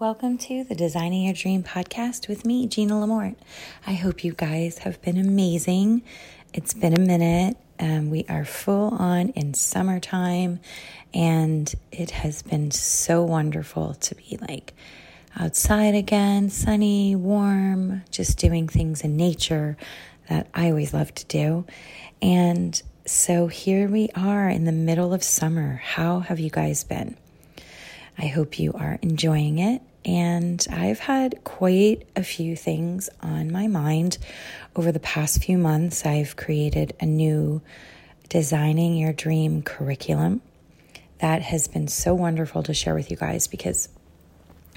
Welcome to the Designing Your Dream podcast with me, Gina Lamort. I hope you guys have been amazing. It's been a minute. Um, we are full on in summertime, and it has been so wonderful to be like outside again, sunny, warm, just doing things in nature that I always love to do. And so here we are in the middle of summer. How have you guys been? I hope you are enjoying it and I've had quite a few things on my mind over the past few months. I've created a new Designing Your Dream curriculum that has been so wonderful to share with you guys because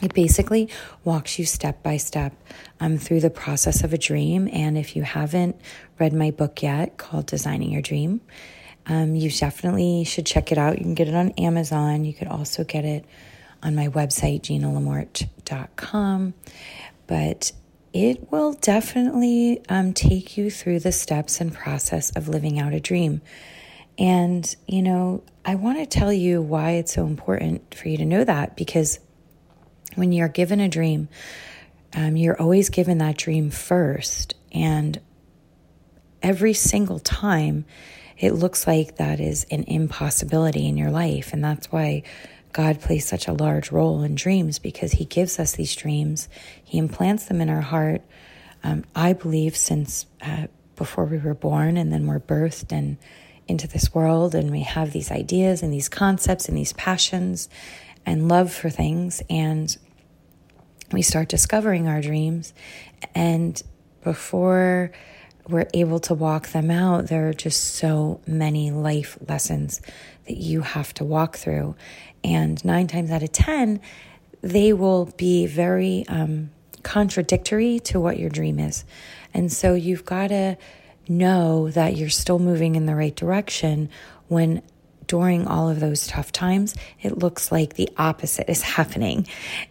it basically walks you step by step um, through the process of a dream. And if you haven't read my book yet called Designing Your Dream, um, you definitely should check it out. You can get it on Amazon. You could also get it on my website, ginalamort.com. But it will definitely um, take you through the steps and process of living out a dream. And, you know, I want to tell you why it's so important for you to know that because when you're given a dream, um, you're always given that dream first. And every single time, it looks like that is an impossibility in your life. And that's why God plays such a large role in dreams because He gives us these dreams. He implants them in our heart. Um, I believe since uh, before we were born, and then we're birthed and into this world, and we have these ideas and these concepts and these passions and love for things, and we start discovering our dreams. And before we're able to walk them out, there are just so many life lessons that you have to walk through. And nine times out of 10, they will be very um, contradictory to what your dream is. And so you've got to know that you're still moving in the right direction when during all of those tough times, it looks like the opposite is happening.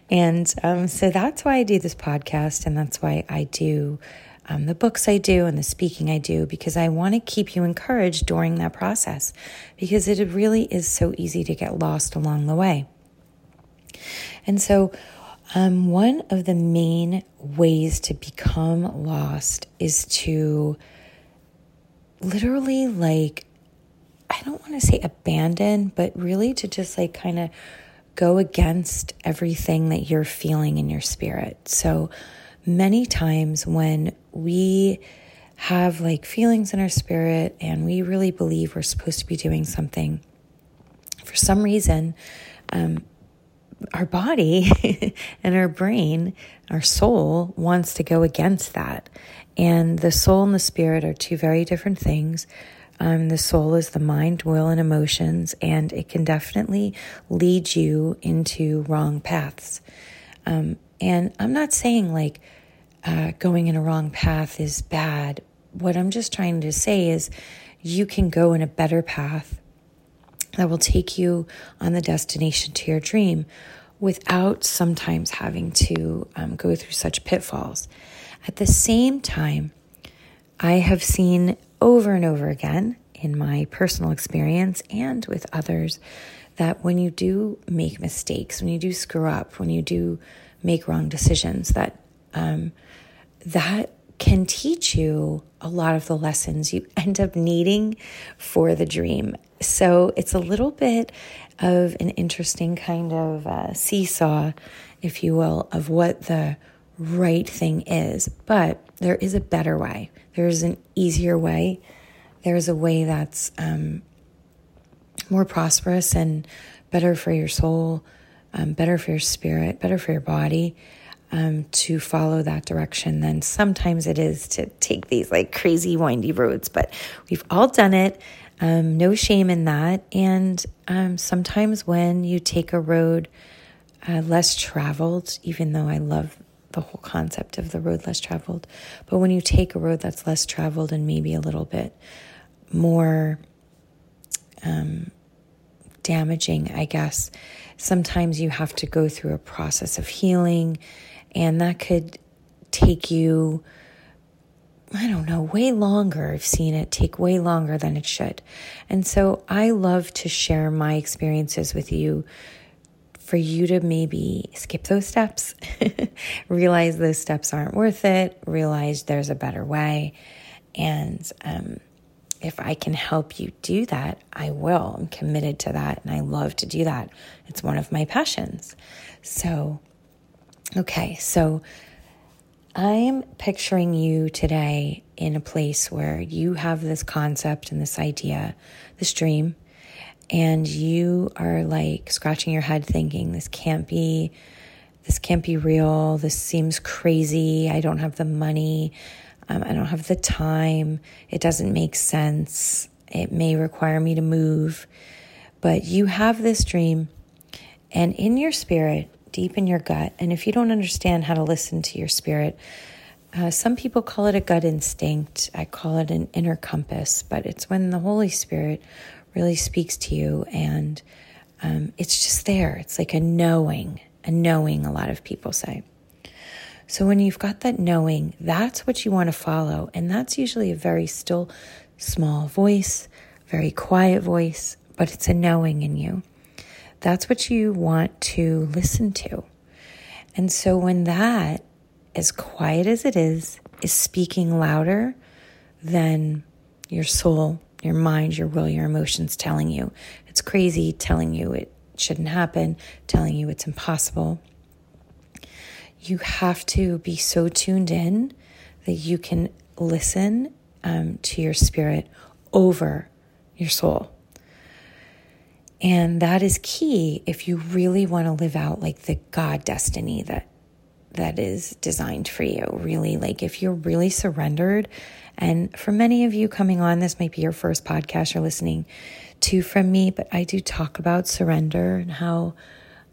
And um, so that's why I do this podcast, and that's why I do um, the books I do and the speaking I do because I want to keep you encouraged during that process because it really is so easy to get lost along the way. And so, um, one of the main ways to become lost is to literally like, I don't want to say abandon, but really to just like kind of go against everything that you're feeling in your spirit. So, many times when we have like feelings in our spirit and we really believe we're supposed to be doing something, for some reason, um, our body and our brain, our soul wants to go against that. And the soul and the spirit are two very different things. Um, the soul is the mind, will, and emotions, and it can definitely lead you into wrong paths. Um, and I'm not saying like uh, going in a wrong path is bad. What I'm just trying to say is you can go in a better path that will take you on the destination to your dream without sometimes having to um, go through such pitfalls. At the same time, I have seen over and over again in my personal experience and with others that when you do make mistakes, when you do screw up, when you do make wrong decisions, that um, that can teach you a lot of the lessons you end up needing for the dream. So it's a little bit of an interesting kind of uh, seesaw, if you will, of what the right thing is. But there is a better way, there's an easier way, there's a way that's um, more prosperous and better for your soul, um, better for your spirit, better for your body um, to follow that direction than sometimes it is to take these like crazy windy roads. But we've all done it. Um, no shame in that. And um, sometimes when you take a road uh, less traveled, even though I love the whole concept of the road less traveled, but when you take a road that's less traveled and maybe a little bit more um, damaging, I guess, sometimes you have to go through a process of healing and that could take you, I don't know, way longer. I've seen it take way longer than it should. And so I love to share my experiences with you for you to maybe skip those steps, realize those steps aren't worth it, realize there's a better way. And um, if I can help you do that, I will. I'm committed to that and I love to do that. It's one of my passions. So, okay, so I'm picturing you today in a place where you have this concept and this idea, this dream, and you are like scratching your head thinking, this can't be. This can't be real. This seems crazy. I don't have the money. Um, I don't have the time. It doesn't make sense. It may require me to move. But you have this dream, and in your spirit, deep in your gut, and if you don't understand how to listen to your spirit, uh, some people call it a gut instinct. I call it an inner compass, but it's when the Holy Spirit really speaks to you and um, it's just there. It's like a knowing, a knowing, a lot of people say. So when you've got that knowing, that's what you want to follow. And that's usually a very still, small voice, very quiet voice, but it's a knowing in you. That's what you want to listen to. And so when that, as quiet as it is, is speaking louder than your soul, your mind, your will, your emotions telling you it's crazy, telling you it shouldn't happen, telling you it's impossible you have to be so tuned in that you can listen um, to your spirit over your soul. And that is key if you really want to live out like the God destiny that that is designed for you. Really, like if you're really surrendered, and for many of you coming on, this might be your first podcast you're listening to from me, but I do talk about surrender and how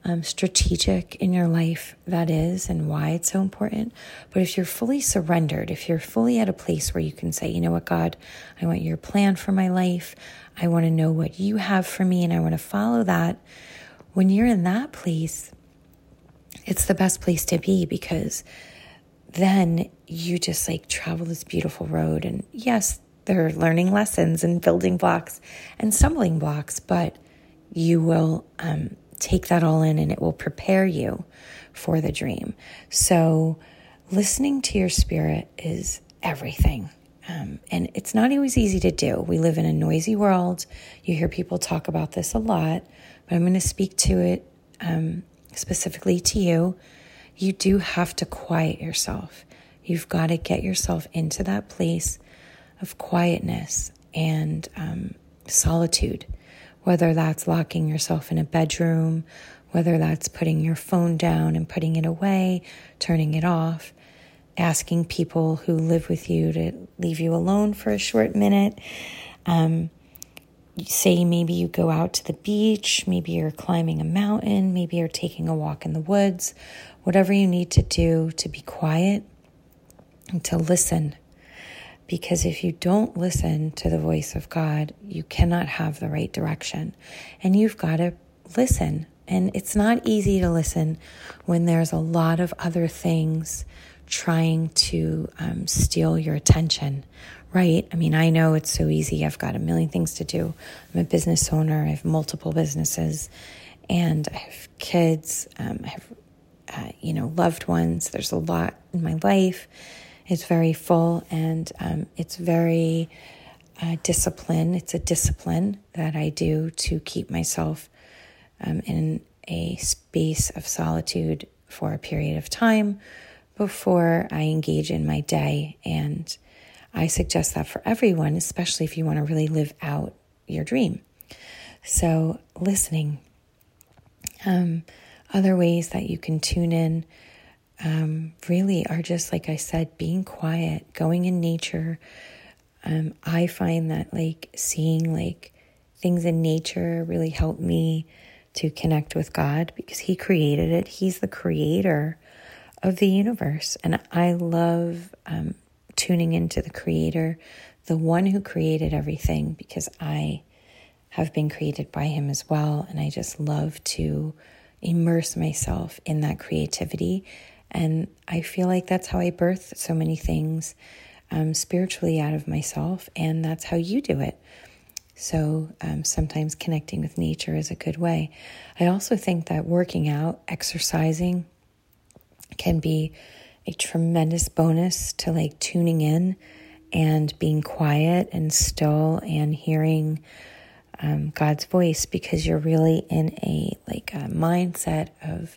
um, strategic in your life that is and why it's so important. But if you're fully surrendered, if you're fully at a place where you can say, you know what, God, I want your plan for my life. I want to know what you have for me and I want to follow that. When you're in that place, it's the best place to be because then you just like travel this beautiful road. And yes, there are learning lessons and building blocks and stumbling blocks, but you will um, take that all in and it will prepare you for the dream. So, listening to your spirit is everything. Um, and it's not always easy to do. We live in a noisy world. You hear people talk about this a lot, but I'm going to speak to it um, specifically to you. You do have to quiet yourself. You've got to get yourself into that place of quietness and um, solitude whether that's locking yourself in a bedroom, whether that's putting your phone down and putting it away, turning it off, asking people who live with you to leave you alone for a short minute. Um, say maybe you go out to the beach, maybe you're climbing a mountain, maybe you're taking a walk in the woods, whatever you need to do to be quiet and to listen because if you don't listen to the voice of God, you cannot have the right direction. And you've got to listen. And it's not easy to listen when there's a lot of other things trying to um, steal your attention, right? I mean, I know it's so easy. I've got a million things to do. I'm a business owner, I have multiple businesses, and I have kids, um, I have, uh, you know, loved ones. There's a lot in my life it's very full and um, it's very uh, discipline. It's a discipline that I do to keep myself um, in a space of solitude for a period of time before I engage in my day. And I suggest that for everyone, especially if you want to really live out your dream. So, listening. Um, other ways that you can tune in um, really are just, like I said, being quiet, going in nature. Um, I find that like seeing like things in nature really help me to connect with God because He created it. He's the creator of the universe. And I love um, tuning into the creator, the one who created everything, because I have been created by Him as well. And I just love to immerse myself in that creativity and I feel like that's how I birth so many things um, spiritually out of myself. And that's how you do it. So um, sometimes connecting with nature is a good way. I also think that working out, exercising, can be a tremendous bonus to like tuning in and being quiet and still and hearing um, God's voice because you're really in a like a mindset of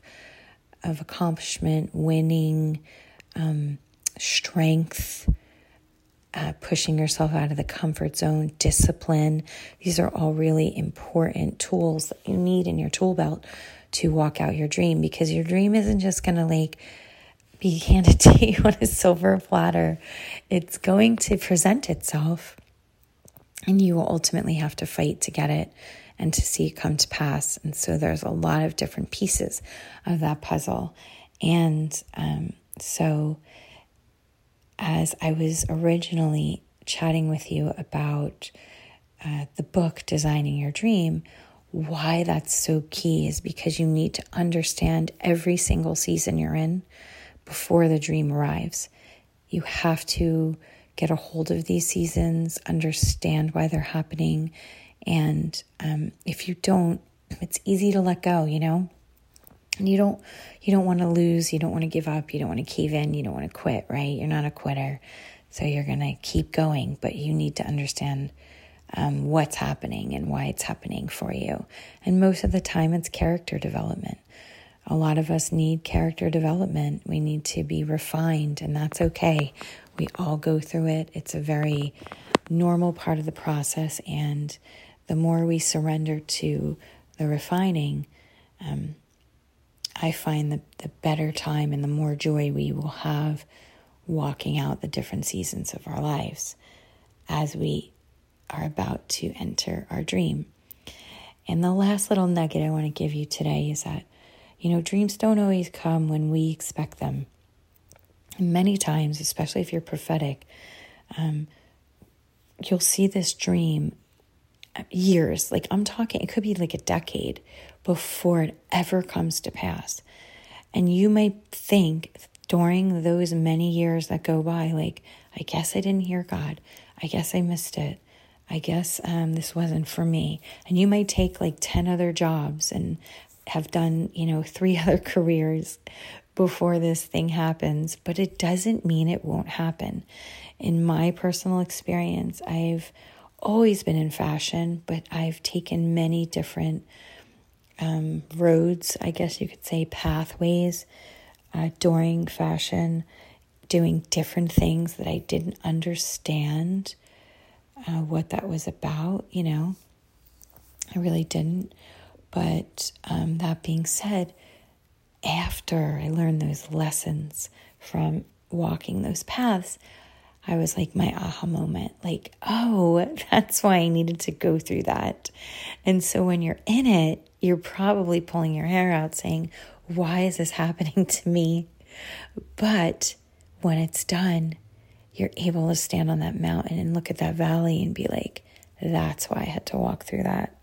of accomplishment, winning, um, strength, uh, pushing yourself out of the comfort zone, discipline. These are all really important tools that you need in your tool belt to walk out your dream because your dream isn't just going to like be handed to you on a silver platter. It's going to present itself, and you will ultimately have to fight to get it and to see come to pass. And so there's a lot of different pieces of that puzzle. And um, so, as I was originally chatting with you about uh, the book Designing Your Dream, why that's so key is because you need to understand every single season you're in before the dream arrives. You have to get a hold of these seasons, understand why they're happening, and um, if you don't, it's easy to let go. You know, and you don't you don't want to lose, you don't want to give up, you don't want to cave in, you don't want to quit. Right? You're not a quitter, so you're gonna keep going, but you need to understand. Um, what's happening and why it's happening for you. And most of the time, it's character development a lot of us need character development. We need to be refined, and that's okay. We all go through it. It's a very normal part of the process. And the more we surrender to the refining, um, I find the, the better time and the more joy we will have walking out the different seasons of our lives as we are about to enter our dream. And the last little nugget I want to give you today is that you know, dreams don't always come when we expect them. Many times, especially if you're prophetic, um, you'll see this dream years, like I'm talking, it could be like a decade before it ever comes to pass. And you might think during those many years that go by, like, I guess I didn't hear God. I guess I missed it. I guess um, this wasn't for me. And you might take like 10 other jobs and have done, you know, three other careers before this thing happens, but it doesn't mean it won't happen. In my personal experience, I've always been in fashion, but I've taken many different um, roads, I guess you could say pathways uh, during fashion, doing different things that I didn't understand uh, what that was about, you know. I really didn't. But um, that being said, after I learned those lessons from walking those paths, I was like, my aha moment, like, oh, that's why I needed to go through that. And so when you're in it, you're probably pulling your hair out saying, why is this happening to me? But when it's done, you're able to stand on that mountain and look at that valley and be like, that's why I had to walk through that.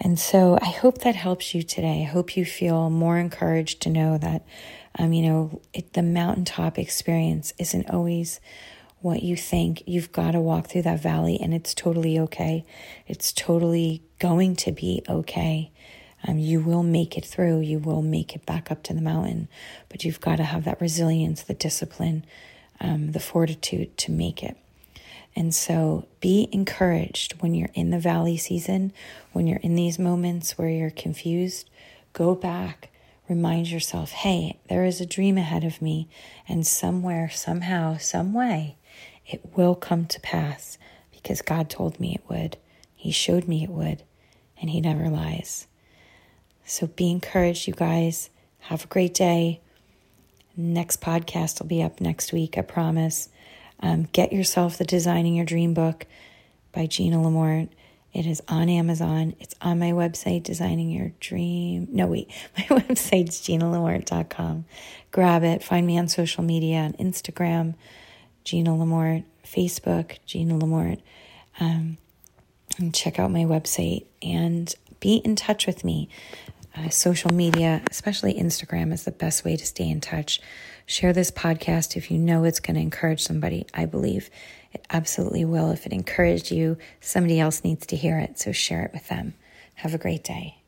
And so I hope that helps you today. I hope you feel more encouraged to know that, um, you know, it, the mountaintop experience isn't always what you think. You've got to walk through that valley and it's totally okay. It's totally going to be okay. Um, you will make it through. You will make it back up to the mountain, but you've got to have that resilience, the discipline, um, the fortitude to make it. And so be encouraged when you're in the valley season, when you're in these moments where you're confused. Go back, remind yourself hey, there is a dream ahead of me, and somewhere, somehow, some way, it will come to pass because God told me it would. He showed me it would, and He never lies. So be encouraged, you guys. Have a great day. Next podcast will be up next week, I promise. Um, get yourself the Designing Your Dream book by Gina Lamort. It is on Amazon. It's on my website, Designing Your Dream. No, wait, my website's ginalamort.com. Grab it. Find me on social media on Instagram, Gina Lamort, Facebook, Gina Lamort. Um, and check out my website and be in touch with me. Uh, social media, especially Instagram, is the best way to stay in touch. Share this podcast if you know it's going to encourage somebody. I believe it absolutely will. If it encouraged you, somebody else needs to hear it. So share it with them. Have a great day.